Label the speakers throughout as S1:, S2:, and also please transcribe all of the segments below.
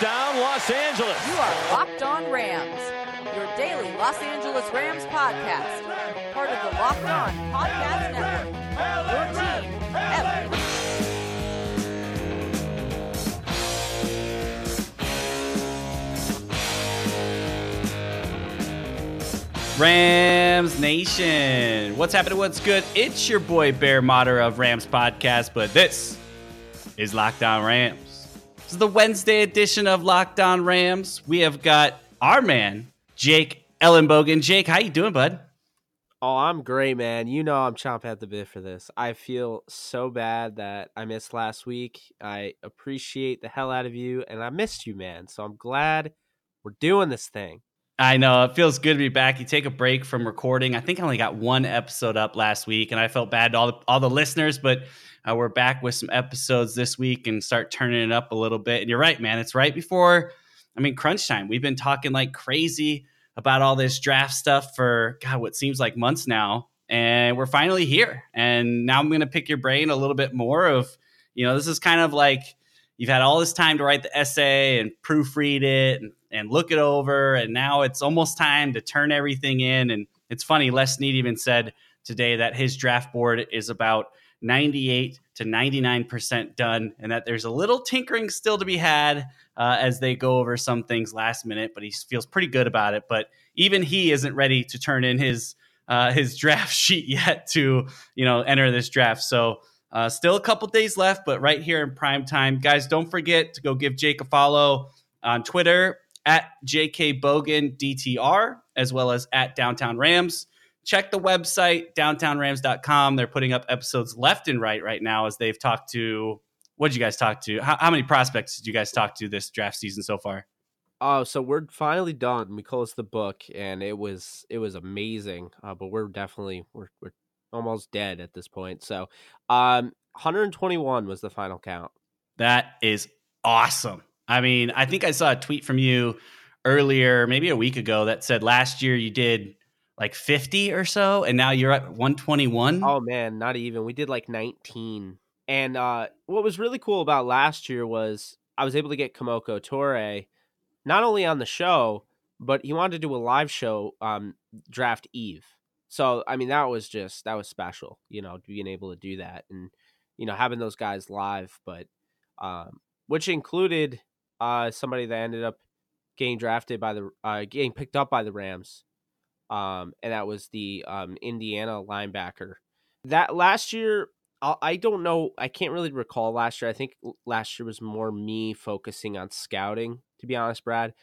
S1: Touchdown, Los Angeles.
S2: You are Locked On Rams, your daily Los Angeles Rams podcast. Part of the Locked On Podcast Network. Your team every day.
S3: Rams Nation. What's happening? What's good? It's your boy Bear Motter of Rams Podcast, but this is Locked On Rams. This is the Wednesday edition of Locked On Rams. We have got our man, Jake Ellenbogen. Jake, how you doing, bud?
S4: Oh, I'm great, man. You know I'm chomping at the bit for this. I feel so bad that I missed last week. I appreciate the hell out of you, and I missed you, man. So I'm glad we're doing this thing.
S3: I know it feels good to be back. You take a break from recording. I think I only got one episode up last week, and I felt bad to all the, all the listeners, but uh, we're back with some episodes this week and start turning it up a little bit. And you're right, man. It's right before, I mean, crunch time. We've been talking like crazy about all this draft stuff for God, what seems like months now, and we're finally here. And now I'm going to pick your brain a little bit more of, you know, this is kind of like you've had all this time to write the essay and proofread it and and look it over. And now it's almost time to turn everything in. And it's funny, Les Snead even said today that his draft board is about 98 to 99% done, and that there's a little tinkering still to be had uh, as they go over some things last minute, but he feels pretty good about it. But even he isn't ready to turn in his uh, his draft sheet yet to you know enter this draft. So uh, still a couple days left, but right here in prime time, guys, don't forget to go give Jake a follow on Twitter at JK Bogan DTR, as well as at Downtown Rams. Check the website, downtownrams.com. They're putting up episodes left and right right now as they've talked to. What did you guys talk to? How, how many prospects did you guys talk to this draft season so far?
S4: Oh, so we're finally done. We closed the book, and it was it was amazing. Uh, but we're definitely we're we're almost dead at this point. So, um, 121 was the final count.
S3: That is awesome. I mean, I think I saw a tweet from you earlier, maybe a week ago, that said last year you did like 50 or so, and now you're at 121.
S4: Oh man, not even. We did like 19. And uh, what was really cool about last year was I was able to get Kamoko Torre not only on the show, but he wanted to do a live show um, draft eve. So I mean that was just that was special, you know, being able to do that and you know having those guys live, but um, which included uh, somebody that ended up getting drafted by the uh, getting picked up by the Rams, um, and that was the um, Indiana linebacker. That last year, I, I don't know. I can't really recall last year. I think last year was more me focusing on scouting. To be honest, Brad,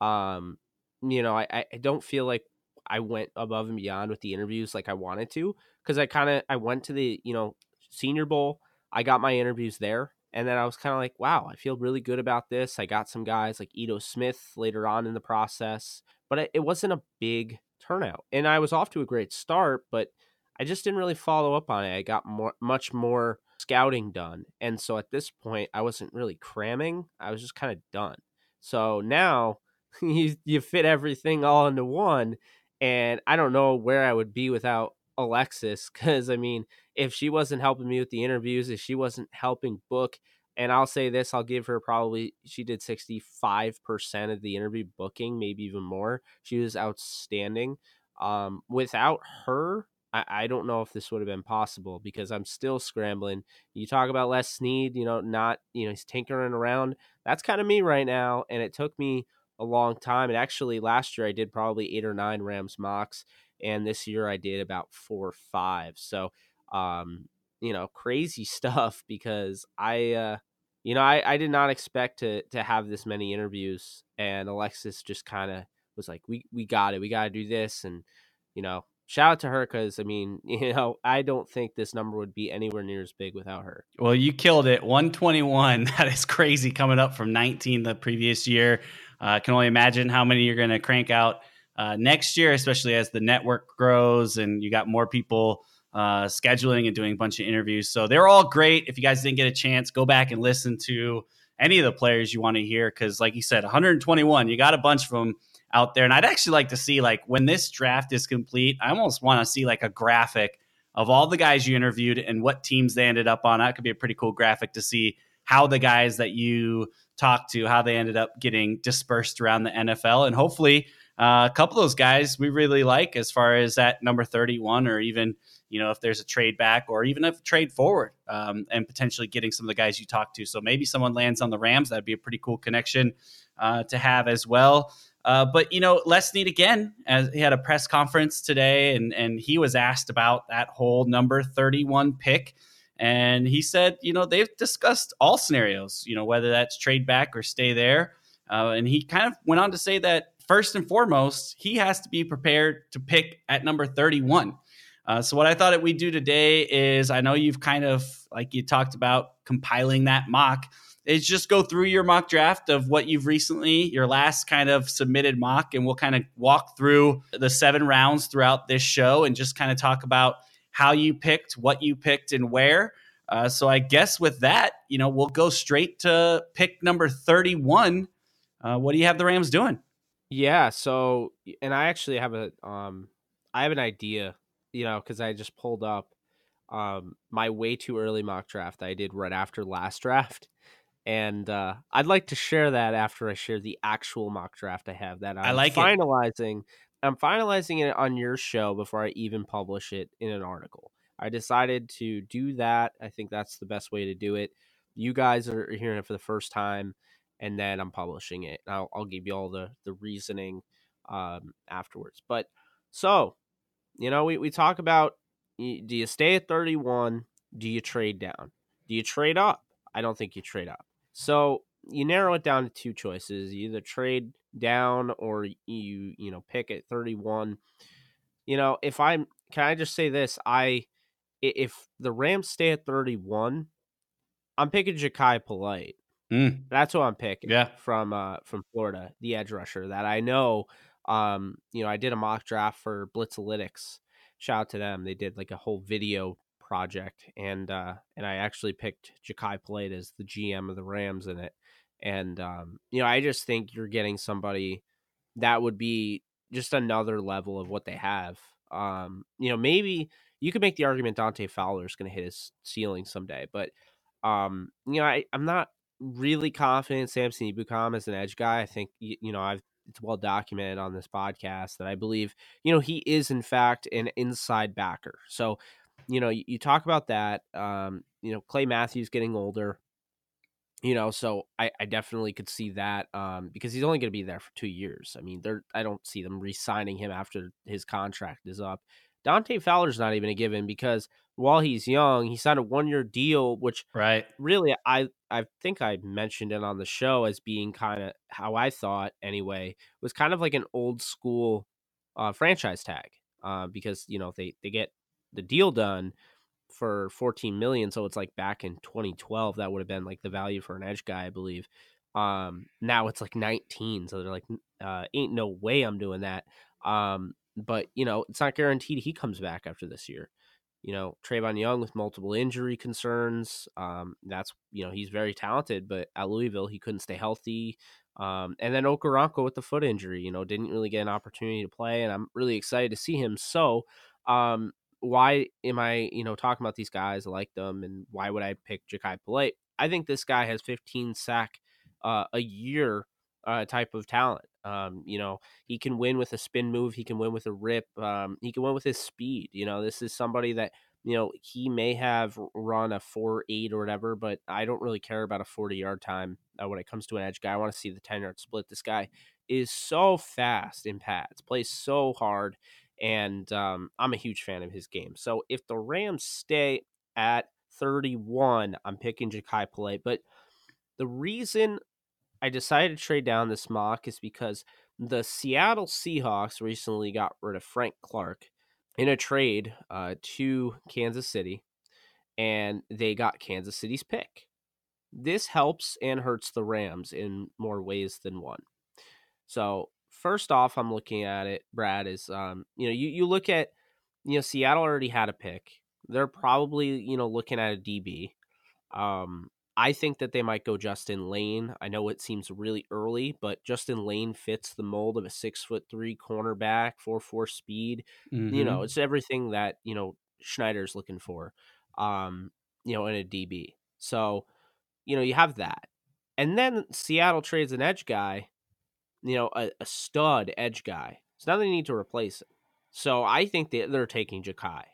S4: um, you know, I, I don't feel like I went above and beyond with the interviews like I wanted to because I kind of I went to the you know Senior Bowl. I got my interviews there, and then I was kind of like, wow, I feel really good about this. I got some guys like Ito Smith later on in the process, but it, it wasn't a big turnout. And I was off to a great start, but I just didn't really follow up on it. I got more, much more scouting done. And so at this point, I wasn't really cramming. I was just kind of done. So now you, you fit everything all into one. And I don't know where I would be without Alexis because I mean, if she wasn't helping me with the interviews, if she wasn't helping book, and I'll say this, I'll give her probably she did 65% of the interview booking, maybe even more. She was outstanding. Um, without her, I, I don't know if this would have been possible because I'm still scrambling. You talk about Les Snead, you know, not, you know, he's tinkering around. That's kind of me right now. And it took me a long time. And actually, last year I did probably eight or nine Rams mocks, and this year I did about four or five. So, um, you know, crazy stuff because I, uh, you know, I, I did not expect to to have this many interviews, and Alexis just kind of was like, "We we got it, we got to do this," and you know, shout out to her because I mean, you know, I don't think this number would be anywhere near as big without her.
S3: Well, you killed it. 121. That is crazy coming up from 19 the previous year. I uh, can only imagine how many you're going to crank out uh, next year, especially as the network grows and you got more people uh, scheduling and doing a bunch of interviews. So they're all great. If you guys didn't get a chance, go back and listen to any of the players you want to hear because, like you said, 121, you got a bunch of them out there. And I'd actually like to see, like, when this draft is complete, I almost want to see like a graphic of all the guys you interviewed and what teams they ended up on. That could be a pretty cool graphic to see how the guys that you talked to how they ended up getting dispersed around the NFL. And hopefully, uh, a couple of those guys we really like as far as that number 31 or even you know if there's a trade back or even a trade forward um, and potentially getting some of the guys you talk to. So maybe someone lands on the rams that'd be a pretty cool connection uh, to have as well. Uh, but you know Les Snead again as he had a press conference today and and he was asked about that whole number 31 pick. And he said you know they've discussed all scenarios you know whether that's trade back or stay there. Uh, and he kind of went on to say that first and foremost, he has to be prepared to pick at number 31. Uh, so, what I thought that we'd do today is I know you've kind of, like you talked about, compiling that mock, is just go through your mock draft of what you've recently, your last kind of submitted mock, and we'll kind of walk through the seven rounds throughout this show and just kind of talk about how you picked, what you picked, and where. Uh, so, I guess with that, you know, we'll go straight to pick number 31. Uh, what do you have the Rams doing?
S4: Yeah, so and I actually have a um I have an idea, you know, cuz I just pulled up um my way too early mock draft that I did right after last draft. And uh I'd like to share that after I share the actual mock draft I have that I'm
S3: I like
S4: finalizing. It. I'm finalizing it on your show before I even publish it in an article. I decided to do that. I think that's the best way to do it. You guys are hearing it for the first time and then I'm publishing it. I'll, I'll give you all the the reasoning um, afterwards. But so, you know, we, we talk about do you stay at 31? Do you trade down? Do you trade up? I don't think you trade up. So you narrow it down to two choices. You either trade down or you, you know, pick at 31. You know, if I'm, can I just say this? I, if the Rams stay at 31, I'm picking Jachai Polite.
S3: Mm.
S4: That's who I'm picking.
S3: Yeah.
S4: From uh from Florida, the edge rusher that I know. Um, you know, I did a mock draft for Blitzalytics. Shout out to them. They did like a whole video project and uh and I actually picked Jachai Polite as the GM of the Rams in it. And um, you know, I just think you're getting somebody that would be just another level of what they have. Um, you know, maybe you could make the argument Dante Fowler is going to hit his ceiling someday, but um, you know, I, I'm not really confident Samson Ebukam as an edge guy. I think you know I've it's well documented on this podcast that I believe you know he is in fact an inside backer. So you know you, you talk about that. Um, you know Clay Matthews getting older. You know, so I, I definitely could see that um, because he's only going to be there for two years. I mean, they're I don't see them re-signing him after his contract is up. Dante Fowler's not even a given because while he's young, he signed a one year deal, which
S3: right.
S4: really I I think I mentioned it on the show as being kind of how I thought anyway was kind of like an old school uh, franchise tag uh, because you know they they get the deal done for 14 million so it's like back in 2012 that would have been like the value for an edge guy I believe. Um now it's like 19 so they're like uh ain't no way I'm doing that. Um but you know it's not guaranteed he comes back after this year you know, Trevon Young with multiple injury concerns. Um, that's you know he's very talented, but at Louisville he couldn't stay healthy. Um, and then Okoronkwo with the foot injury, you know, didn't really get an opportunity to play, and I'm really excited to see him. So, um, why am I you know talking about these guys? I like them, and why would I pick Jachai Polite? I think this guy has 15 sack uh, a year uh, type of talent. Um, you know, he can win with a spin move. He can win with a rip. Um, he can win with his speed. You know, this is somebody that you know he may have run a four eight or whatever, but I don't really care about a forty yard time uh, when it comes to an edge guy. I want to see the ten yard split. This guy is so fast in pads, plays so hard, and um, I'm a huge fan of his game. So if the Rams stay at 31, I'm picking Jachai Polite, but the reason I decided to trade down this mock is because the Seattle Seahawks recently got rid of Frank Clark in a trade uh, to Kansas City, and they got Kansas City's pick. This helps and hurts the Rams in more ways than one. So first off, I'm looking at it, Brad, is um, you know, you, you look at you know, Seattle already had a pick. They're probably, you know, looking at a DB. Um, I think that they might go Justin Layne. I know it seems really early, but Justin Layne fits the mold of a six foot three cornerback, four four speed. Mm-hmm. You know, it's everything that you know Schneider's looking for. Um, you know, in a DB. So, you know, you have that. And then Seattle trades an edge guy, you know, a, a stud edge guy. So now they need to replace him. So I think that they're taking Jachai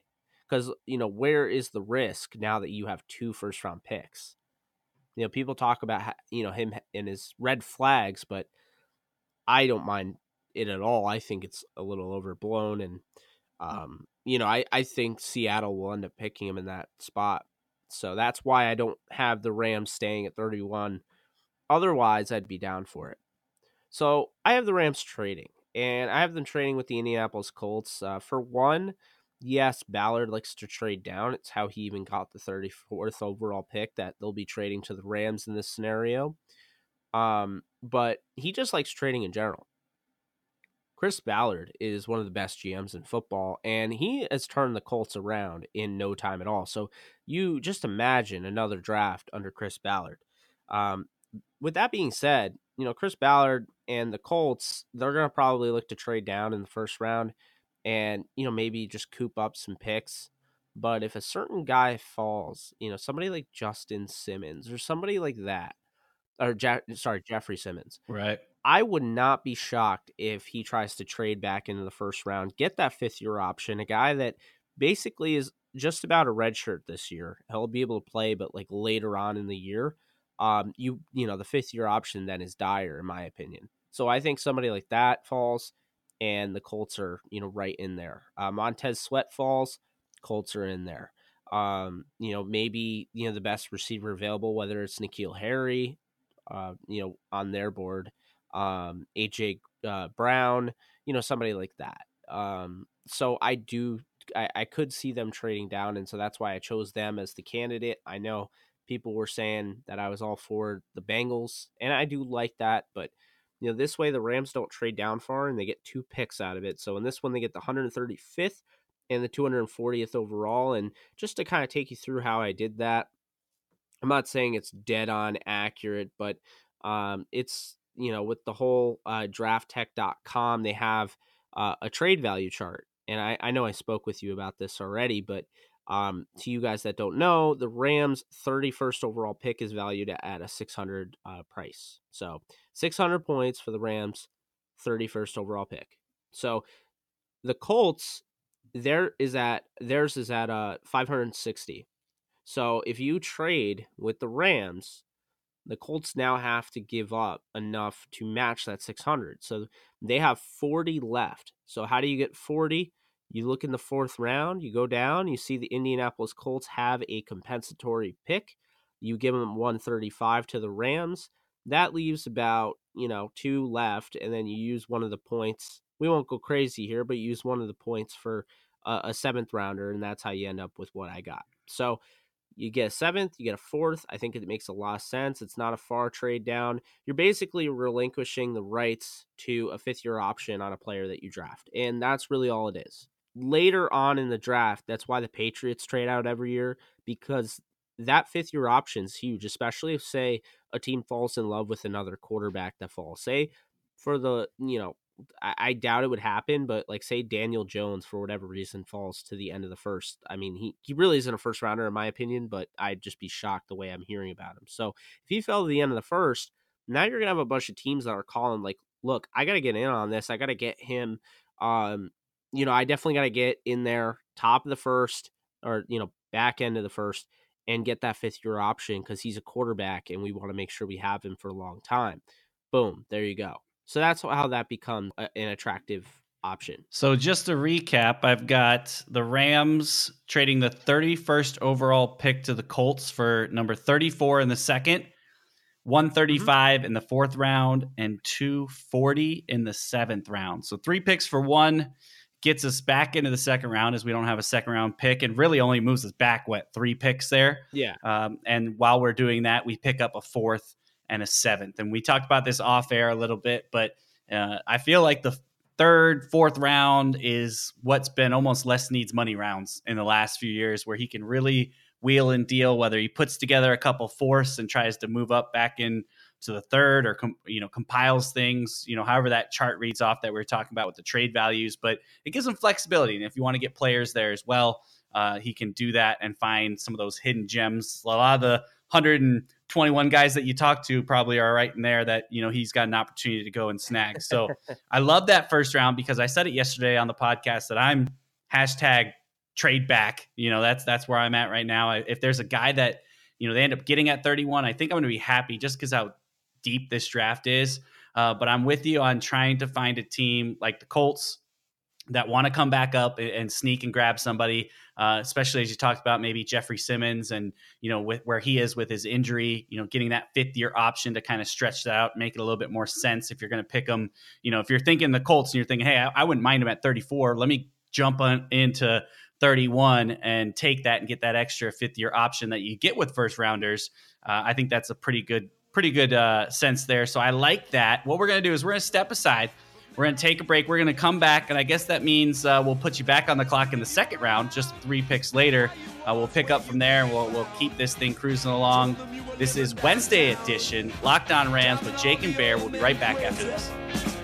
S4: because you know where is the risk now that you have two first round picks? You know, people talk about you know him and his red flags, but I don't mind it at all. I think it's a little overblown, and um, you know, I I think Seattle will end up picking him in that spot. So that's why I don't have the Rams staying at 31. Otherwise, I'd be down for it. So I have the Rams trading, and I have them trading with the Indianapolis Colts. Uh, for one, yes, Ballard likes to trade down. It's how he even got the 34th overall pick that they'll be trading to the Rams in this scenario. Um, but he just likes trading in general. Chris Ballard is one of the best GMs in football, and he has turned the Colts around in no time at all. So you just imagine another draft under Chris Ballard. Um, with that being said, you know, Chris Ballard and the Colts, they're going to probably look to trade down in the first round and, you know, maybe just coop up some picks. But if a certain guy falls, you know, somebody like Justin Simmons or somebody like that, or sorry, Jeffrey Simmons,
S3: right?
S4: I would not be shocked if he tries to trade back into the first round, get that fifth year option, a guy that basically is just about a red shirt this year. He'll be able to play, but like later on in the year, um, you you know the fifth year option then is dire in my opinion. So I think somebody like that falls, and the Colts are you know right in there. Uh, Montez Sweat falls, Colts are in there. Um, you know maybe you know the best receiver available, whether it's N'Keal Harry, uh, you know on their board um, AJ uh, Brown, you know, somebody like that. Um, so I do, I, I could see them trading down, and so that's why I chose them as the candidate. I know people were saying that I was all for the Bengals, and I do like that, but you know, this way the Rams don't trade down far and they get two picks out of it. So in this one, they get the 135th and the 240th overall. And just to kind of take you through how I did that, I'm not saying it's dead on accurate, but um, it's you know, with the whole uh, drafttek.com, they have uh, a trade value chart. And I, I know I spoke with you about this already, but um, to you guys that don't know, the Rams' 31st overall pick is valued at a 600 uh, price. So 600 points for the Rams' 31st overall pick. So the Colts, there is at theirs is at uh 560. So if you trade with the Rams, the Colts now have to give up enough to match that 600. So they have 40 left. So how do you get 40? You look in the fourth round, you go down, you see the Indianapolis Colts have a compensatory pick. You give them 135 to the Rams. That leaves about, you know, two left, and then you use one of the points. We won't go crazy here, but use one of the points for a, a seventh rounder, and that's how you end up with what I got. So you get a seventh, you get a fourth. I think it makes a lot of sense. It's not a far trade down. You're basically relinquishing the rights to a fifth year option on a player that you draft. And that's really all it is. Later on in the draft, that's why the Patriots trade out every year because that fifth year option is huge, especially if, say, a team falls in love with another quarterback that falls. Say, for the, you know, I, I, doubt it would happen, but like say Daniel Jones for whatever reason falls to the end of the first. I mean, he he really isn't a first rounder in my opinion, but I'd just be shocked the way I'm hearing about him. So if he fell to the end of the first, now you're gonna have a bunch of teams that are calling like, look, I gotta get in on this. I gotta get him. Um, you know, I definitely gotta get in there top of the first or you know back end of the first and get that fifth year option because he's a quarterback and we want to make sure we have him for a long time. Boom, there you go. So that's how that becomes an attractive option.
S3: So just to recap, I've got the Rams trading the 31st overall pick to the Colts for number 34 in the second, 135 mm-hmm. in the fourth round, and 240 in the seventh round. So three picks for one gets us back into the second round as we don't have a second round pick and really only moves us back, what, three picks there?
S4: Yeah.
S3: Um, and while we're doing that, we pick up a fourth and a seventh. And we talked about this off air a little bit, but uh, I feel like the third, fourth round is what's been almost Les Snead's money rounds in the last few years, where he can really wheel and deal. Whether he puts together a couple fourths and tries to move up back in to the third, or com- you know compiles things, you know however that chart reads off that we are talking about with the trade values. But it gives him flexibility, and if you want to get players there as well, uh, he can do that and find some of those hidden gems. A lot of the 121 and guys that you talk to probably are right in there that you know he's got an opportunity to go and snag. So I love that first round because I said it yesterday on the podcast that I'm hashtag trade back. You know that's that's where I'm at right now. If there's a guy that you know they end up getting at 31, I think I'm going to be happy just because how deep this draft is. Uh, but I'm with you on trying to find a team like the Colts that want to come back up and, sneak and grab somebody, uh, especially as you talked about maybe Jeffrey Simmons and you know with where he is with his injury, you know, getting that fifth year option to kind of stretch that out, make it a little bit more sense if you're going to pick them. You know, if you're thinking the Colts and you're thinking, hey, I, I wouldn't mind him at 34. Let me jump on into 31 and take that and get that extra fifth year option that you get with first rounders. Uh, I think that's a pretty good pretty good uh, sense there. So I like that. What we're going to do is we're going to step aside. We're going to take a break. We're going to come back, and I guess that means uh, we'll put you back on the clock in the second round, just three picks later. Uh, we'll pick up from there, and we'll, we'll keep this thing cruising along. This is Wednesday edition, Locked On Rams with Jake and Bear. We'll be right back after this.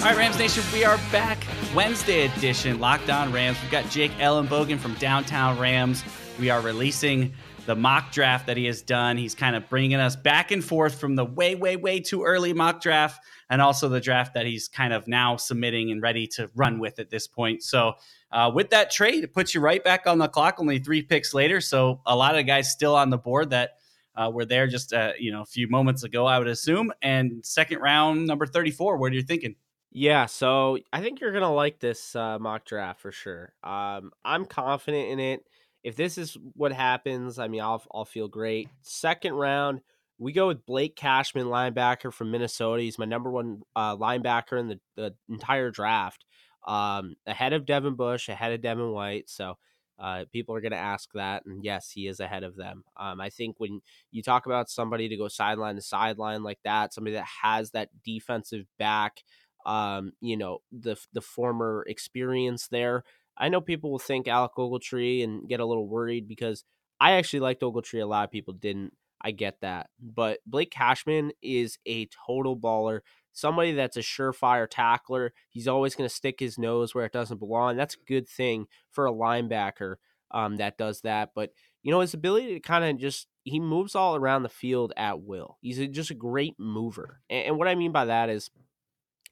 S3: All right, Rams Nation, we are back. Wednesday edition, Locked On Rams. We've got Jake Ellenbogen from Downtown Rams. We are releasing the mock draft that he has done. He's kind of bringing us back and forth from the way, way, way too early mock draft and also the draft that he's kind of now submitting and ready to run with at this point. So, uh, with that trade, it puts you right back on the clock, only three picks later. So, a lot of guys still on the board that uh, were there just uh, you know a few moments ago, I would assume. And second round, number thirty-four. What are you thinking?
S4: Yeah, so I think you're gonna like this uh, mock draft for sure. Um, I'm confident in it. If this is what happens, I mean, I'll I'll feel great. Second round, we go with Blake Cashman, linebacker from Minnesota. He's my number one uh, linebacker in the, the entire draft, um, ahead of Devin Bush, ahead of Devin White. So uh, people are going to ask that, and yes, he is ahead of them. Um, I think when you talk about somebody to go sideline to sideline like that, somebody that has that defensive back um, you know, the the former experience there. I know people will think Alec Ogletree and get a little worried because I actually liked Ogletree. A lot of people didn't. I get that. But Blake Cashman is a total baller. Somebody that's a surefire tackler. He's always going to stick his nose where it doesn't belong. That's a good thing for a linebacker um, that does that. But, you know, his ability to kind of just, he moves all around the field at will. He's a, just a great mover. And, and what I mean by that is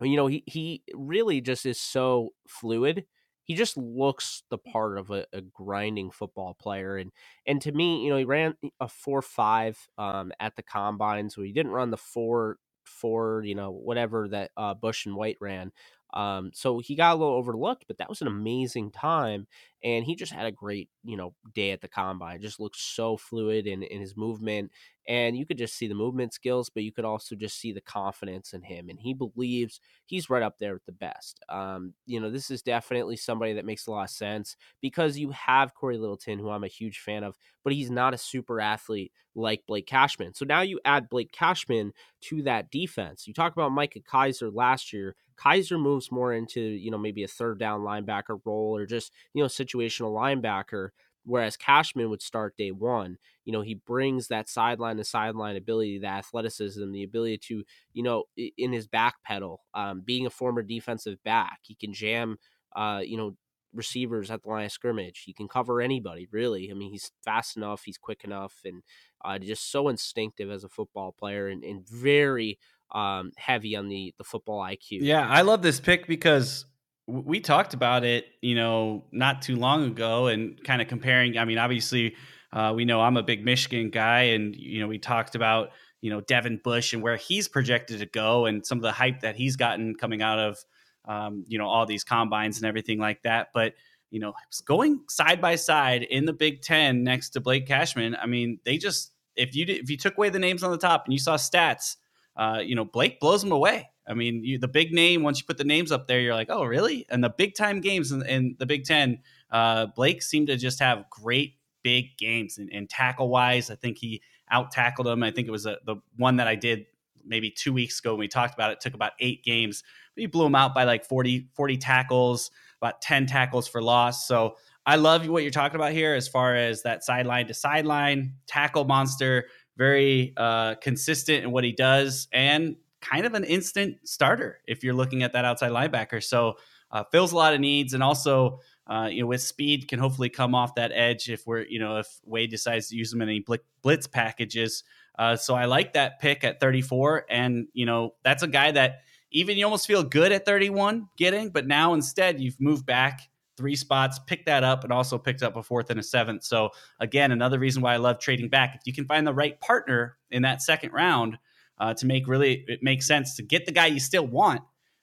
S4: you know, he he really just is so fluid. He just looks the part of a, a grinding football player, and and to me, you know, he ran a four five um, at the combine, so he didn't run the four four, you know, whatever that uh, Bush and White ran. Um, so he got a little overlooked, but that was an amazing time, and he just had a great, you know, day at the combine. Just looked so fluid in, in his movement, and you could just see the movement skills, but you could also just see the confidence in him, and he believes he's right up there with the best. Um, you know, this is definitely somebody that makes a lot of sense because you have Cory Littleton, who I'm a huge fan of, but he's not a super athlete like Blake Cashman. So now you add Blake Cashman to that defense. You talk about Micah Kiser last year Kiser moves more into, you know, maybe a third down linebacker role or just, you know, situational linebacker, whereas Cashman would start day one. You know, he brings that sideline to sideline ability, the athleticism, the ability to, you know, in his back pedal, um, being a former defensive back, he can jam, uh, you know, receivers at the line of scrimmage. He can cover anybody, really. I mean, he's fast enough, he's quick enough, and uh, just so instinctive as a football player and, and very um, heavy on the the football IQ.
S3: Yeah, I love this pick because we talked about it, you know, not too long ago, and kind of comparing. I mean, obviously, uh, we know I'm a big Michigan guy, and you know, we talked about you know Devin Bush and where he's projected to go, and some of the hype that he's gotten coming out of um, you know all these combines and everything like that. But you know, going side by side in the Big Ten next to Blake Cashman, I mean, they just if you if you took away the names on the top and you saw stats uh, you know, Blake blows them away. I mean, you, the big name, once you put the names up there, you're like, oh, really? And the big time games in, in the Big Ten, uh, Blake seemed to just have great big games and, and tackle wise. I think he out tackled him. I think it was a, the one that I did maybe two weeks ago when we talked about it. it took about eight games, but he blew him out by like 40, 40 tackles, about 10 tackles for loss. So I love what you're talking about here as far as that sideline to sideline tackle monster, very uh, consistent in what he does, and kind of an instant starter if you're looking at that outside linebacker. So uh, fills a lot of needs, and also uh, you know with speed can hopefully come off that edge if we're you know if Wade decides to use them in any blitz packages. Uh, so I like that pick at 34, and you know that's a guy that even you almost feel good at 31 getting, but now instead you've moved back three spots, picked that up, and also picked up a fourth and a seventh. So again, another reason why I love trading back. If you can find the right partner in that second round uh, to make really it makes sense to get the guy you still want,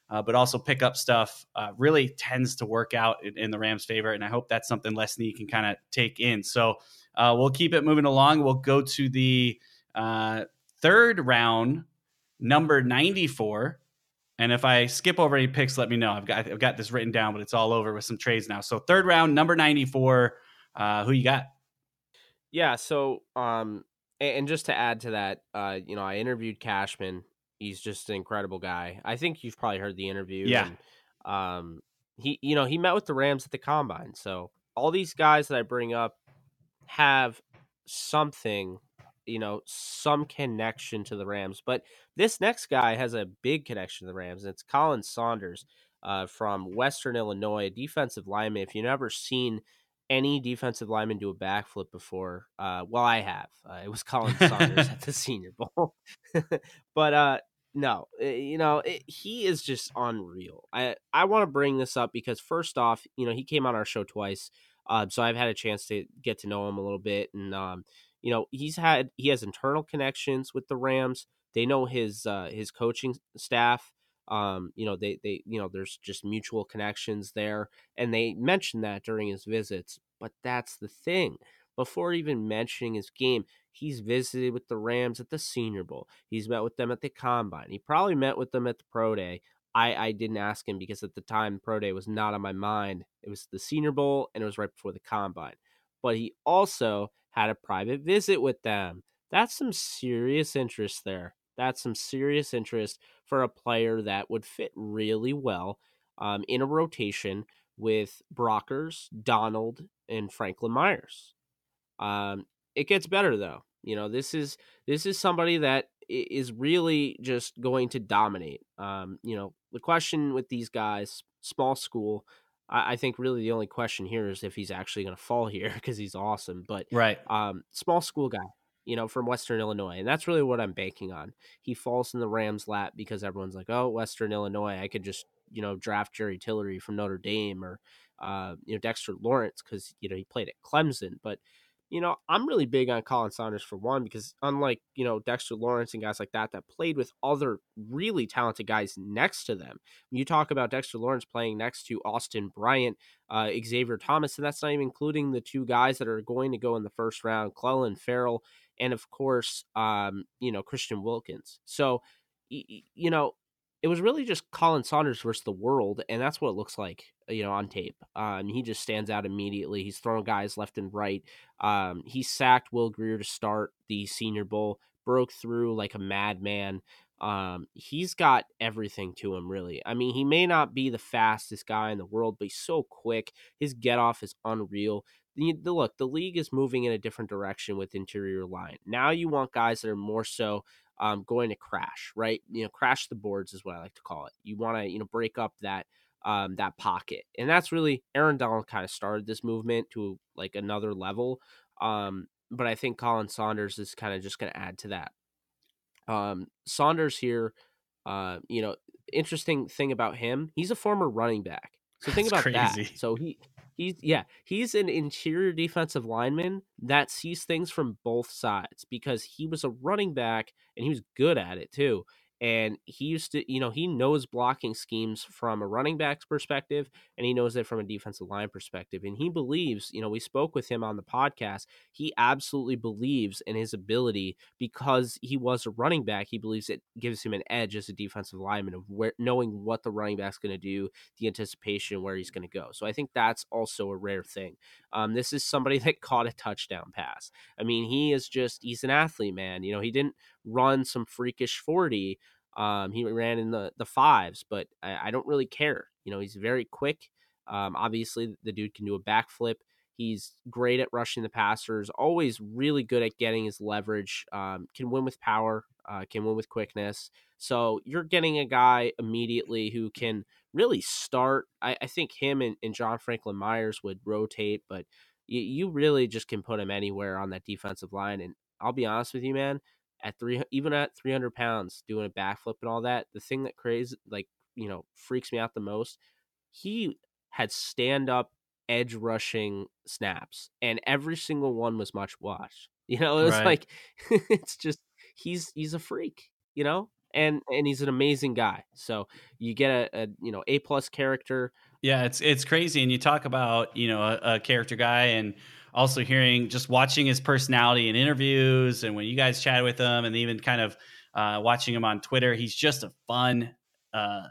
S3: uh, but also pick up stuff, uh, really tends to work out in, in, the Rams' favor. And I hope that's something Les Snead can kind of take in. So uh, we'll keep it moving along. We'll go to the uh, third round, number 94. And if I skip over any picks, let me know. I've got I've got this written down, but it's all over with some trades now. So third round, number ninety four. Uh, who you got?
S4: Yeah. So um, and just to add to that, uh, you know, I interviewed Cashman. He's just an incredible guy. I think you've probably heard the interview.
S3: Yeah.
S4: And, um, he you know he met with the Rams at the combine. So all these guys that I bring up have something you know, some connection to the Rams. But this next guy has a big connection to the Rams, and it's Khalen Saunders uh, from Western Illinois, a defensive lineman. If you've never seen any defensive lineman do a backflip before, uh, well, I have. Uh, it was Khalen Saunders at the Senior Bowl. but uh, no, eh, you know, it, he is just unreal. I, I want to bring this up because, first off, you know, he came on our show twice. Uh, so I've had a chance to get to know him a little bit, and um, you know he's had he has internal connections with the Rams. They know his uh, his coaching staff. Um, you know they they you know there's just mutual connections there, and they mentioned that during his visits. But that's the thing. Before even mentioning his game, he's visited with the Rams at the Senior Bowl. He's met with them at the Combine. He probably met with them at the Pro Day. I, I didn't ask him because at the time Pro Day was not on my mind. It was the Senior Bowl and it was right before the Combine. But he also had a private visit with them. That's some serious interest there. That's some serious interest for a player that would fit really well um, in a rotation with Brockers, Donald, and Franklin Myers. Um, it gets better though. You know, this is this is somebody that is really just going to dominate. Um, you know, the question with these guys, small school, I, I think really the only question here is if he's actually going to fall here because he's awesome. But
S3: right,
S4: um, small school guy, you know, from Western Illinois, and that's really what I'm banking on. He falls in the Rams' lap because everyone's like, "Oh, Western Illinois, I could just you know draft Jerry Tillery from Notre Dame or uh, you know Dexter Lawrence because you know he played at Clemson." But you know, I'm really big on Khalen Saunders for one because unlike, you know, Dexter Lawrence and guys like that that played with other really talented guys next to them. When you talk about Dexter Lawrence playing next to Austin Bryant, uh, Xavier Thomas, and that's not even including the two guys that are going to go in the first round, Clelin Ferrell, and of course, um, you know, Christian Wilkins. So, you know, it was really just Khalen Saunders versus the world, and that's what it looks like, you know, on tape. Um, he just stands out immediately. He's throwing guys left and right. Um, he sacked Will Grier to start the Senior Bowl, broke through like a madman. Um, he's got everything to him, really. I mean, he may not be the fastest guy in the world, but he's so quick. His get off is unreal. The, the, look, the league is moving in a different direction with interior line. Now you want guys that are more so um, going to crash, right? You know, crash the boards is what I like to call it. You want to, you know, break up that um, that pocket, and that's really Aaron Donald kind of started this movement to like another level. Um, but I think Khalen Saunders is kind of just going to add to that. Um, Saunders here, uh, you know, interesting thing about him, he's a former running back. So think about crazy. that. So he He's yeah, he's an interior defensive lineman that sees things from both sides because he was a running back and he was good at it too and he used to you know he knows blocking schemes from a running back's perspective and he knows it from a defensive line perspective and he believes you know we spoke with him on the podcast he absolutely believes in his ability because he was a running back he believes it gives him an edge as a defensive lineman of where knowing what the running back's going to do the anticipation where he's going to go so i think that's also a rare thing um, this is somebody that caught a touchdown pass i mean he is just he's an athlete man you know he didn't run some freakish 40. Um, he ran in the, the fives, but I, I, don't really care. You know, he's very quick. Um, obviously, the dude can do a backflip. He's great at rushing the passers, always really good at getting his leverage, um, can win with power, uh, can win with quickness. So you're getting a guy immediately who can really start. I, I think him and, and, John Franklin Myers would rotate, but you, you really just can put him anywhere on that defensive line. And I'll be honest with you, man, at three, even at 300 pounds, doing a backflip and all that, the thing that crazy, like, you know, freaks me out the most, he had stand up edge rushing snaps, and every single one was much watched. You know, it was right. like it's just he's he's a freak, you know, and and he's an amazing guy. So you get a, a you know a plus character.
S3: Yeah, it's it's crazy, and you talk about you know a, a character guy and also hearing just watching his personality in interviews and when you guys chat with him and even kind of uh, watching him on Twitter, he's just a fun uh,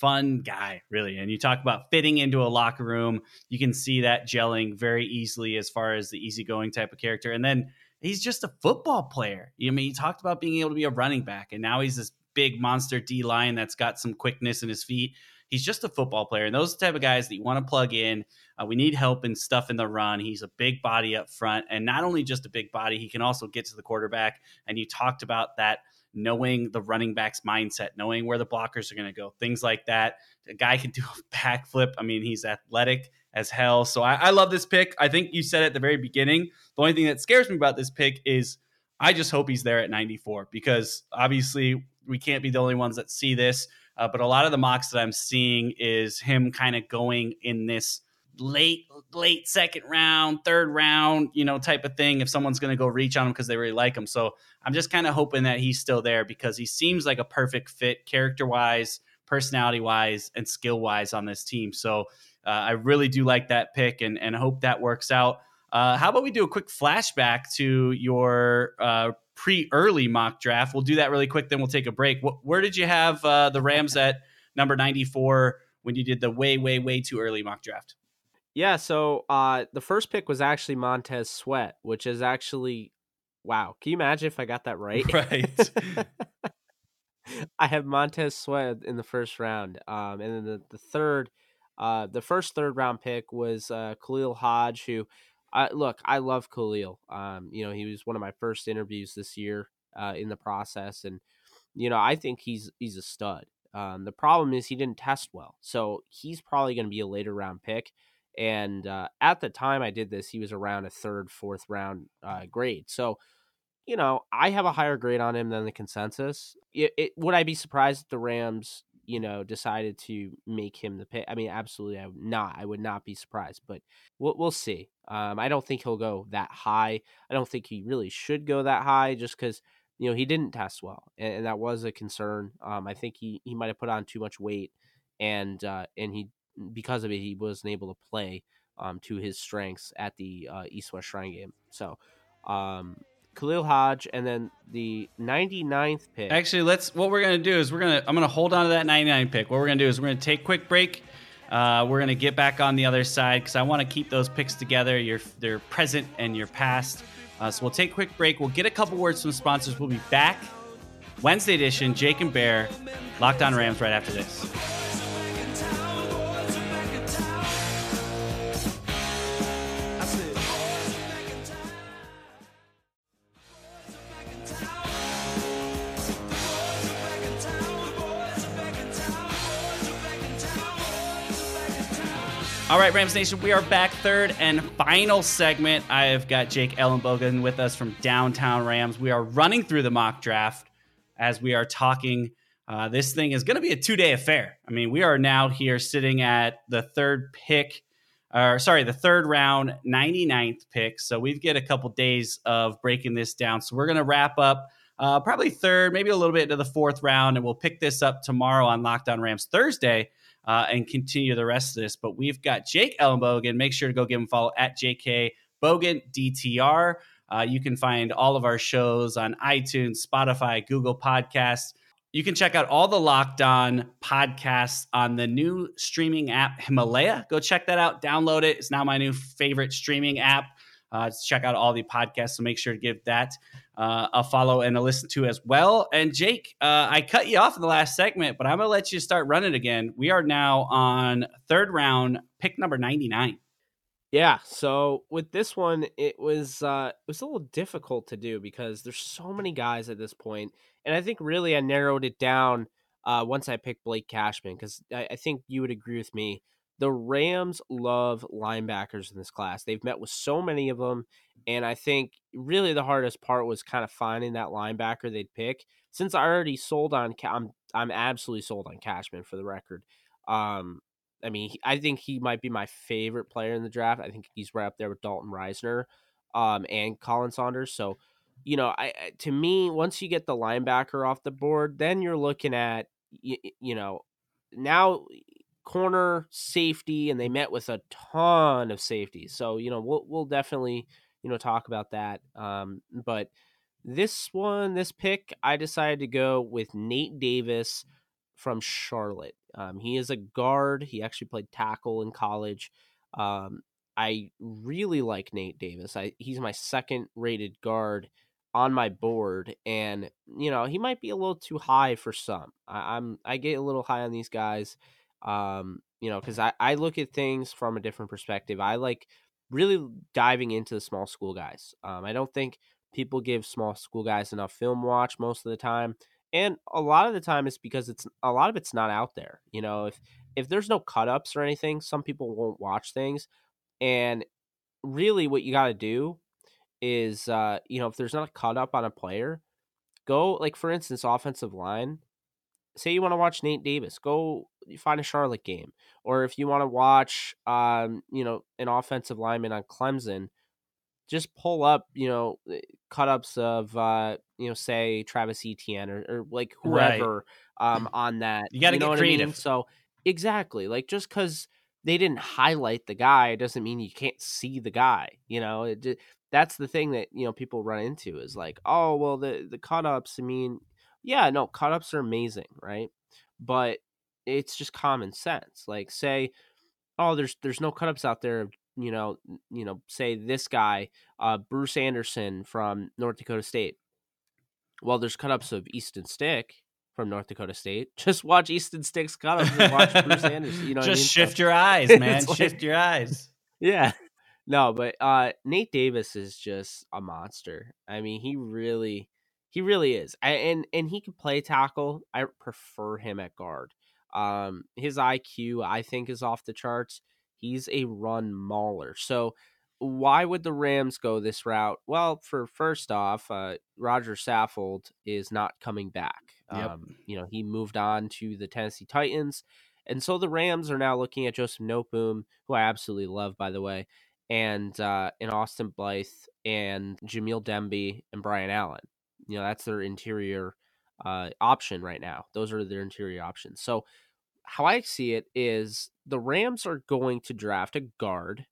S3: fun guy, really. And you talk about fitting into a locker room. You can see that gelling very easily as far as the easygoing type of character. And then he's just a football player. I mean, he talked about being able to be a running back, and now he's this big monster D line that's got some quickness in his feet. He's just a football player, and those type of guys that you want to plug in. Uh, we need help and stuff in the run. He's a big body up front, and not only just a big body, he can also get to the quarterback. And you talked about that knowing the running back's mindset, knowing where the blockers are going to go, things like that. A guy can do a backflip. I mean, he's athletic as hell. So I, I love this pick. I think you said at the very beginning. The only thing that scares me about this pick is I just hope he's there at 94 because obviously we can't be the only ones that see this. Uh, but a lot of the mocks that I'm seeing is him kind of going in this late late second round, third round, you know, type of thing if someone's going to go reach on him because they really like him. So I'm just kind of hoping that he's still there because he seems like a perfect fit character wise, personality wise, and skill wise on this team. So uh, I really do like that pick and and hope that works out. Uh, how about we do a quick flashback to your uh, pre-early mock draft? We'll do that really quick, then we'll take a break. where did you have uh, the Rams at number 94 when you did the way, way, way too early mock draft?
S4: Yeah, so uh, the first pick was actually Montez Sweat, which is actually wow. Can you imagine if I got that right?
S3: Right.
S4: I have Montez Sweat in the first round, um, and then the, the third, uh, the first third round pick was uh, Khalil Hodge, who, uh, look, I love Khalil. Um, you know, he was one of my first interviews this year uh, in the process, and you know, I think he's he's a stud. Um, the problem is he didn't test well, so he's probably going to be a later round pick. And uh, at the time I did this, he was around a third, fourth round uh, grade. So, you know, I have a higher grade on him than the consensus. It, it, would I be surprised if the Rams, you know, decided to make him the pick? I mean, absolutely, I would not. I would not be surprised, but we'll, we'll see. Um, I don't think he'll go that high. I don't think he really should go that high just because you know he didn't test well, and, and that was a concern. Um, I think he he might have put on too much weight, and uh, and he because of it, he wasn't able to play um, to his strengths at the uh, East West Shrine game. So, um, Khalil Hodge, and then the 99th pick.
S3: Actually, let's. What we're gonna do is we're gonna. I'm gonna hold on to that 99 pick. What we're gonna do is we're gonna take a quick break. Uh, we're gonna get back on the other side because I want to keep those picks together. Your their present and your past. Uh, so we'll take a quick break. We'll get a couple words from sponsors. We'll be back Wednesday edition. Jake and Bear, Locked On Rams, right after this. Right, Rams Nation, we are back. Third and final segment. I have got Jake Ellenbogen with us from Downtown Rams. We are running through the mock draft as we are talking. Uh, this thing is going to be a two day affair. I mean, we are now here sitting at the third pick, or sorry, the third round, 99th pick. So we get a couple days of breaking this down. So we're going to wrap up uh, probably third, maybe a little bit into the fourth round, and we'll pick this up tomorrow on Locked On Rams Thursday uh, and continue the rest of this. But we've got Jake Ellenbogen. Make sure to go give him follow at JK Bogan DTR. Uh, you can find all of our shows on iTunes, Spotify, Google Podcasts. You can check out all the Locked On podcasts on the new streaming app Himalaya. Go check that out, download it. It's now my new favorite streaming app uh, check out all the podcasts. So make sure to give that uh, a follow and a listen to as well. And Jake, uh, I cut you off in the last segment, but I'm going to let you start running again. We are now on third round, pick number 99.
S4: Yeah, so with this one, it was uh, it was a little difficult to do because there's so many guys at this point, and I think really I narrowed it down uh, once I picked Blake Cashman because I, I think you would agree with me. The Rams love linebackers in this class. They've met with so many of them, and I think really the hardest part was kind of finding that linebacker they'd pick. Since I already sold on, I'm I'm absolutely sold on Cashman for the record. Um, I mean, I think he might be my favorite player in the draft. I think he's right up there with Dalton Risner um, and Khalen Saunders. So, you know, I to me, once you get the linebacker off the board, then you're looking at you, you know now corner safety, and they met with a ton of safety. So, you know, we'll we'll definitely you know talk about that. Um, but this one, this pick, I decided to go with Nate Davis from Charlotte. Um, he is a guard. He actually played tackle in college. Um, I really like Nate Davis. I, he's my second rated guard on my board, and you know he might be a little too high for some. I, am I get a little high on these guys, um, you know, because I I look at things from a different perspective. I like really diving into the small school guys. Um, I don't think people give small school guys enough film watch most of the time and a lot of the time it's because it's a lot of it's not out there you know if if there's no cut ups or anything some people won't watch things and really what you got to do is uh you know if there's not a cut up on a player go like for instance offensive line say you want to watch Nate Davis go find a Charlotte game or if you want to watch um you know an offensive lineman on Clemson just pull up, you know, eh, cut ups of, uh, you know, say Travis Etienne or, or like whoever right. um, on that.
S3: You got to
S4: you know
S3: get creative. I
S4: mean? So exactly, like just because they didn't highlight the guy doesn't mean you can't see the guy. You know, it, that's the thing that you know people run into is like, oh well, the the cut ups. I mean, yeah, no, cut ups are amazing, right? But it's just common sense. Like say, oh, there's there's no cut ups out there you know, you know, say this guy, uh, Bruce Anderson from North Dakota State. Well, there's cut-ups of Easton Stick from North Dakota State. Just watch Easton Stick's cut-ups and watch Bruce Anderson. You know,
S3: just
S4: I mean?
S3: shift
S4: so,
S3: your eyes, man. shift like, your eyes.
S4: Yeah. No, but uh, Nate Davis is just a monster. I mean, he really, he really is, I, and and he can play tackle. I prefer him at guard. Um, his IQ, I think, is off the charts. He's a run mauler. So why would the Rams go this route? Well, for first off, uh, Roger Saffold is not coming back. Yep. Um, you know, he moved on to the Tennessee Titans. And so the Rams are now looking at Joseph Noteboom, who I absolutely love, by the way, and uh, and Austin Blythe and Jamil Demby and Brian Allen. You know, that's their interior uh, option right now. Those are their interior options. So how I see it is the Rams are going to draft a guard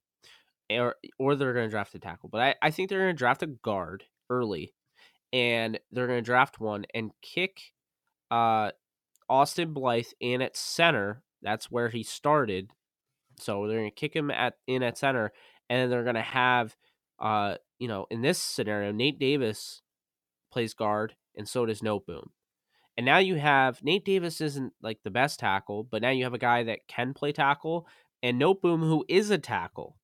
S4: or or they're going to draft a tackle. But I, I think they're going to draft a guard early and they're going to draft one and kick uh, Austin Blythe in at center. That's where he started. So they're going to kick him at in at center and they're going to have uh, you know, in this scenario, Nate Davis plays guard and so does Noteboom. And now you have Nate Davis isn't like the best tackle, but now you have a guy that can play tackle and Noteboom who is a tackle.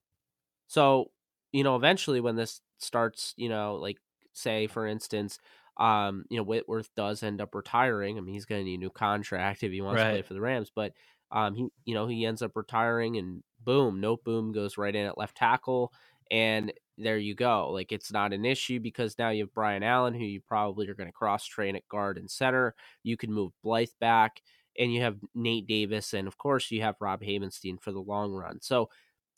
S4: So, you know, eventually when this starts, you know, like say for instance, um, you know, Whitworth does end up retiring. I mean, he's going to need a new contract if he wants right. to play for the Rams, but um, he, you know, he ends up retiring and boom, Noteboom goes right in at left tackle and there you go. Like it's not an issue because now you have Brian Allen, who you probably are going to cross train at guard and center. You can move Blythe back, and you have Nate Davis, and of course you have Rob Havenstein for the long run. So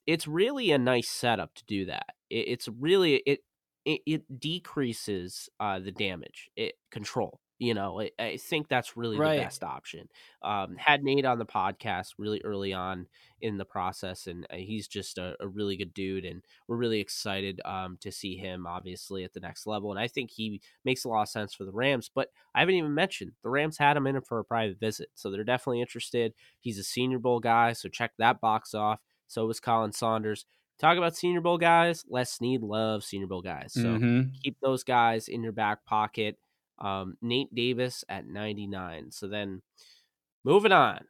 S4: it's really a nice setup to do that. it's really it it, it decreases uh, the damage it control you know, I, I think that's really right. the best option. Um, had Nate on the podcast really early on in the process, and uh, he's just a, a really good dude, and we're really excited um, to see him obviously at the next level. And I think he makes a lot of sense for the Rams. But I haven't even mentioned the Rams had him in for a private visit, so they're definitely interested. He's a Senior Bowl guy, so check that box off. So was Khalen Saunders. Talk about Senior Bowl guys. Les Snead loves Senior Bowl guys, so mm-hmm. keep those guys in your back pocket. Um, Nate Davis at 99. So then moving on.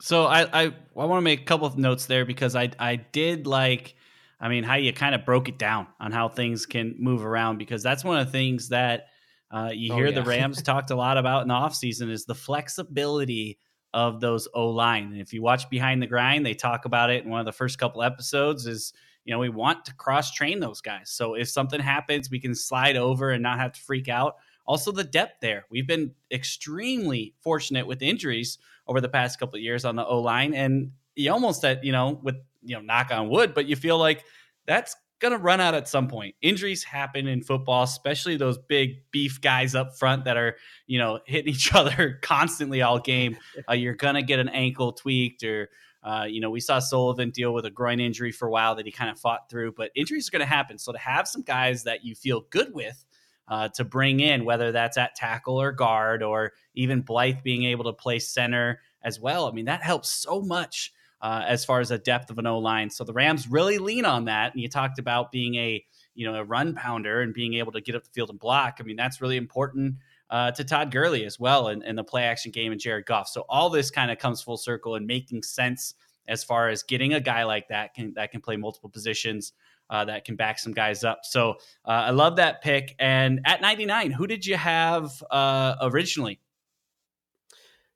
S3: So I I, I want to make a couple of notes there because I I did like I mean, how you kind of broke it down on how things can move around because that's one of the things that uh, you
S4: Oh,
S3: hear the. Rams talked a lot about in the offseason is the flexibility of those O line. And if you watch Behind the Grind, they talk about it in one of the first couple episodes is, you know, we want to cross train those guys. So if something happens, we can slide over and not have to freak out. Also, the depth there. We've been extremely fortunate with injuries over the past couple of years on the O line. And you almost at, you know, with, you know, knock on wood, but you feel like that's going to run out at some point. Injuries happen in football, especially those big beef guys up front that are, you know, hitting each other constantly all game. Uh, you're going to get an ankle tweaked or, uh, you know, we saw Sullivan deal with a groin injury for a while that he kind of fought through, but injuries are going to happen. So to have some guys that you feel good with uh, to bring in, whether that's at tackle or guard, or even Blythe being able to play center as well, I mean, that helps so much uh, as far as the depth of an O line. So the Rams really lean on that. And you talked about being a you know a run pounder and being able to get up the field and block. I mean that's really important uh, to Todd Gurley as well and, and the play action game and Jared Goff. So all this kind of comes full circle and making sense as far as getting a guy like that can that can play multiple positions. Uh, that can back some guys up. So uh, I love that pick. And at 99, who did you have uh, originally?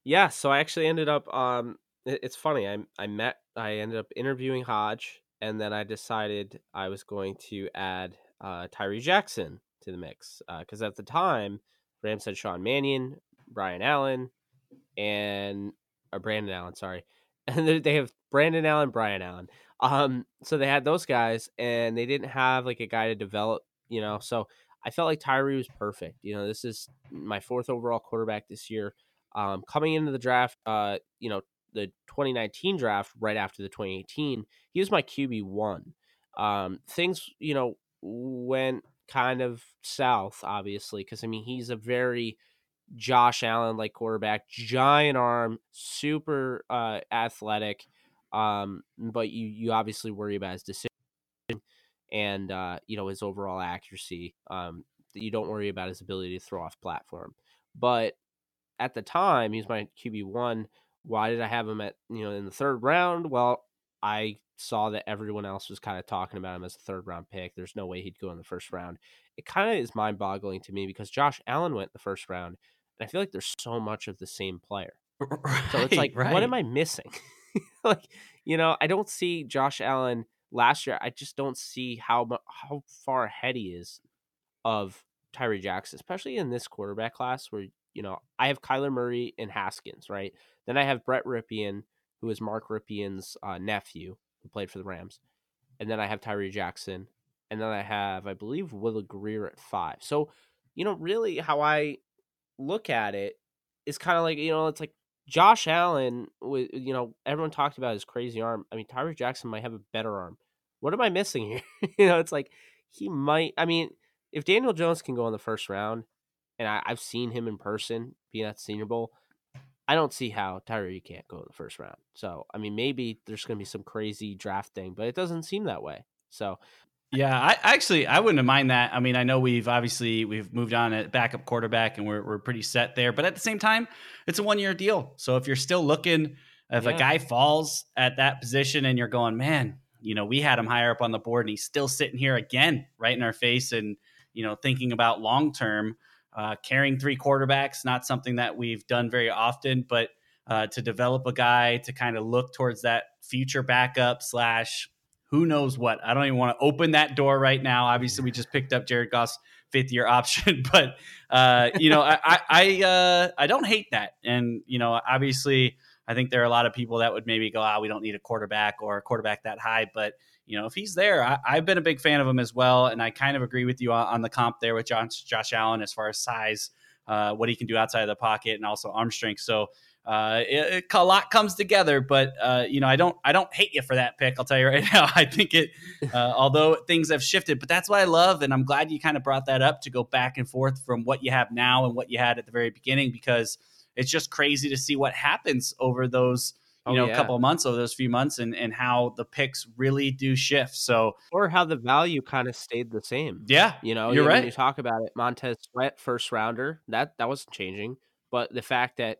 S4: Yeah, so I actually ended up um it's funny. I I met I ended up interviewing Hodge and then I decided I was going to add uh Tyree Jackson to the mix because at the time Rams had Sean Mannion, Brian Allen, and or Brandon Allen, sorry. And they- have Brandon Allen, Brian Allen. Um so they had those guys and they didn't have like a guy to develop, you know. So I felt like Tyree was perfect. You know, this is my fourth overall quarterback this year. Um, coming into the draft, uh, you know, the 2019 draft, right after the 2018, he was my QB one. Um, things, you know, went kind of south, obviously, because I mean, he's a very Josh Allen like quarterback, giant arm, super uh, athletic. Um, but you you obviously worry about his decision and uh, you know his overall accuracy. Um, you don't worry about his ability to throw off platform. But at the time, he's my QB one. Why did I have him at you know in the third round? Well, I saw that everyone else was kind of talking about him as a third round pick. There's no way he'd go in the first round. It kind of is mind boggling to me because Josh Allen went the first round, and I feel like there's so much of the same player. So it's like, what am I missing? like, you know, I don't see Josh Allen last year. I just don't see how how far ahead he is of Tyree Jackson, especially in this quarterback class where you know I have Kyler Murray and Haskins, right? Then I have Brett Rypien, who is Mark Rypien's uh, nephew, who played for the Rams, and then I have Tyree Jackson, and then I have, I believe, Will Grier at five. So, you know, really, how I look at it, it is kind of like you know, it's like Josh Allen. With you know, everyone talked about his crazy arm. I mean, Tyree Jackson might have a better arm. What am I missing here? you know, it's like he might. I mean, if Daniel Jones can go in the first round, and I, I've seen him in person being at Senior Bowl, I don't see how Tyree can't go in the first round. So, I mean, maybe there's going to be some crazy draft thing, but it doesn't seem that way. So,
S3: Yeah, I actually I wouldn't mind that. I mean, I know we've obviously we've moved on at backup quarterback and we're we're pretty set there, but at the same time, it's a one year deal. So if you're still looking, if a guy falls at that position and you're going, man, you know, we had him higher up on the board and he's still sitting here again, right in our face, and you know, thinking about long term, uh, carrying three quarterbacks, not something that we've done very often, but uh, to develop a guy to kind of look towards that future backup slash who knows what. I don't even want to open that door right now. Obviously, we just picked up Jared Goff's fifth year option, but uh, you know, I I I, uh, I don't hate that, and you know, obviously, I think there are a lot of people that would maybe go, "Ah, we don't need a quarterback or a quarterback that high," but you know, if he's there, I, I've been a big fan of him as well, and I kind of agree with you on, on the comp there with Josh, Josh Allen as far as size, uh, what he can do outside of the pocket, and also arm strength. So uh, it, it- a lot comes together, but uh, you know, I don't, I don't hate you for that pick. I'll tell you right now. I think it, uh, although things have shifted, but that's what I love, and I'm glad you kind of brought that up to go back and forth from what you have now and what you had at the very beginning because it's just crazy to see what happens over those, you
S4: Oh,
S3: know,
S4: yeah.
S3: couple of months, over those few months, and and how the picks really do shift. So
S4: or how the value kind of stayed the same.
S3: yeah,
S4: You know,
S3: You're
S4: you- when
S3: right.
S4: you talk about it, Montez Sweat first rounder, that that wasn't changing. But the fact that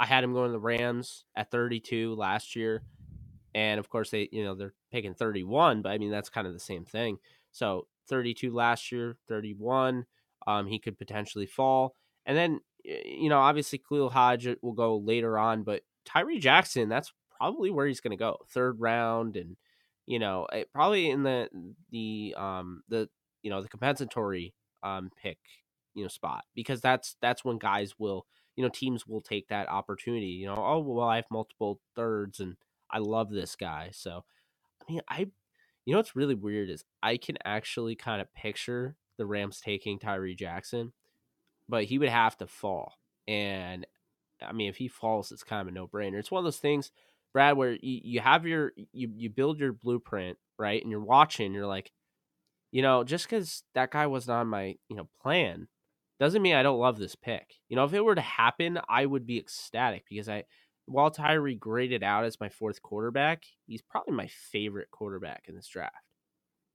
S4: I had him going to the Rams at 32 last year, and of course they you know they're picking 31, but I mean that's kind of the same thing. So 32 last year, 31. Um, he could potentially fall, and then you know obviously Khalil Hodge will go later on, but Tyree Jackson that's probably where he's going to go, third round, and you know it, probably in the the um the you know the compensatory um pick you know spot because that's that's when guys will you know teams will take that opportunity you know oh well i have multiple thirds and i love this guy. So i mean i you know what's really weird is i can actually kind of picture the rams taking tyree jackson but he would have to fall. And i mean if he falls it's kind of a no-brainer. It's one of those things brad where you, you have your you, you build your blueprint right and you're watching you're like you know just because that guy wasn't on my you know plan doesn't mean I don't love this pick. You know, if it were to happen, I would be ecstatic because I, while Tyree graded out as my fourth quarterback, he's probably my favorite quarterback in this draft.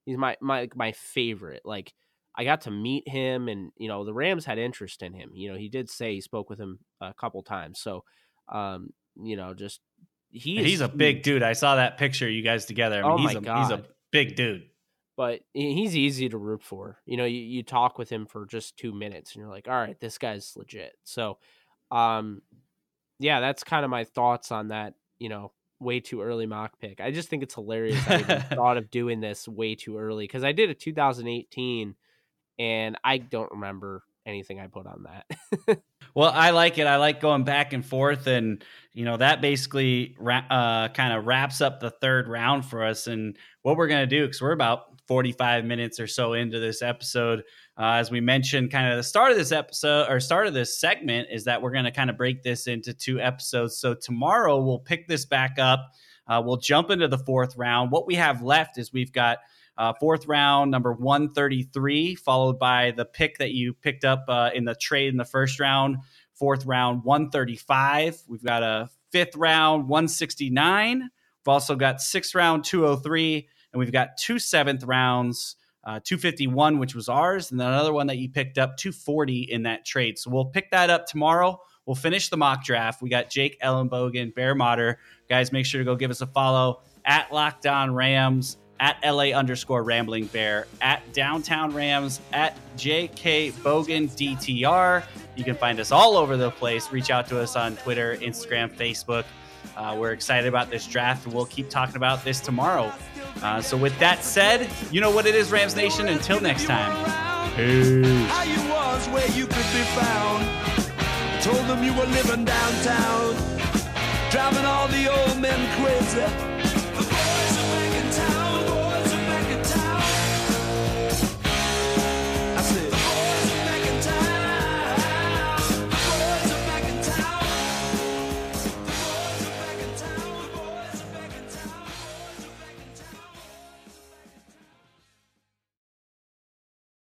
S4: He's my my my favorite. Like I got to meet him, and you know the Rams had interest in him. You know, he did say he spoke with him a couple times. So, um, you know, just he
S3: he's a big dude. I saw that picture you guys together. I mean,
S4: oh
S3: he's
S4: my
S3: a,
S4: God.
S3: he's a big dude
S4: but he's easy to root for. You know, you, you talk with him for just two minutes and you're like, all right, this guy's legit. So, um, yeah, that's kind of my thoughts on that, you know, way too early mock pick. I just think it's hilarious. I even thought of doing this way too early because I did a 2018 and I don't remember anything I put on that.
S3: well, I like it. I like going back and forth, and you know that basically ra- uh, kind of wraps up the third round for us. And what we're gonna do because we're about 45 minutes or so into this episode. Uh, as we mentioned, kind of the start of this episode or start of this segment is that we're going to kind of break this into two episodes. So tomorrow we'll pick this back up. Uh, we'll jump into the fourth round. What we have left is we've got uh, fourth round number 133, followed by the pick that you picked up uh, in the trade in the first round, fourth round 135. We've got a fifth round 169. We've also got sixth round 203 and we've got two seventh rounds, uh, 251, which was ours, and then another one that you picked up, 240 in that trade. So we'll pick that up tomorrow. We'll finish the mock draft. We got Jake Ellenbogen, Bear Motter. Guys, make sure to go give us a follow at Locked On Rams, at LA underscore Rambling Bear, at Downtown Rams, at JK Bogan DTR. You can find us all over the place. Reach out to us on Twitter, Instagram, Facebook. Uh, we're excited about this draft, and we'll keep talking about this tomorrow. Uh, so, with that said, you know what it is, Rams Nation. Until next time, peace.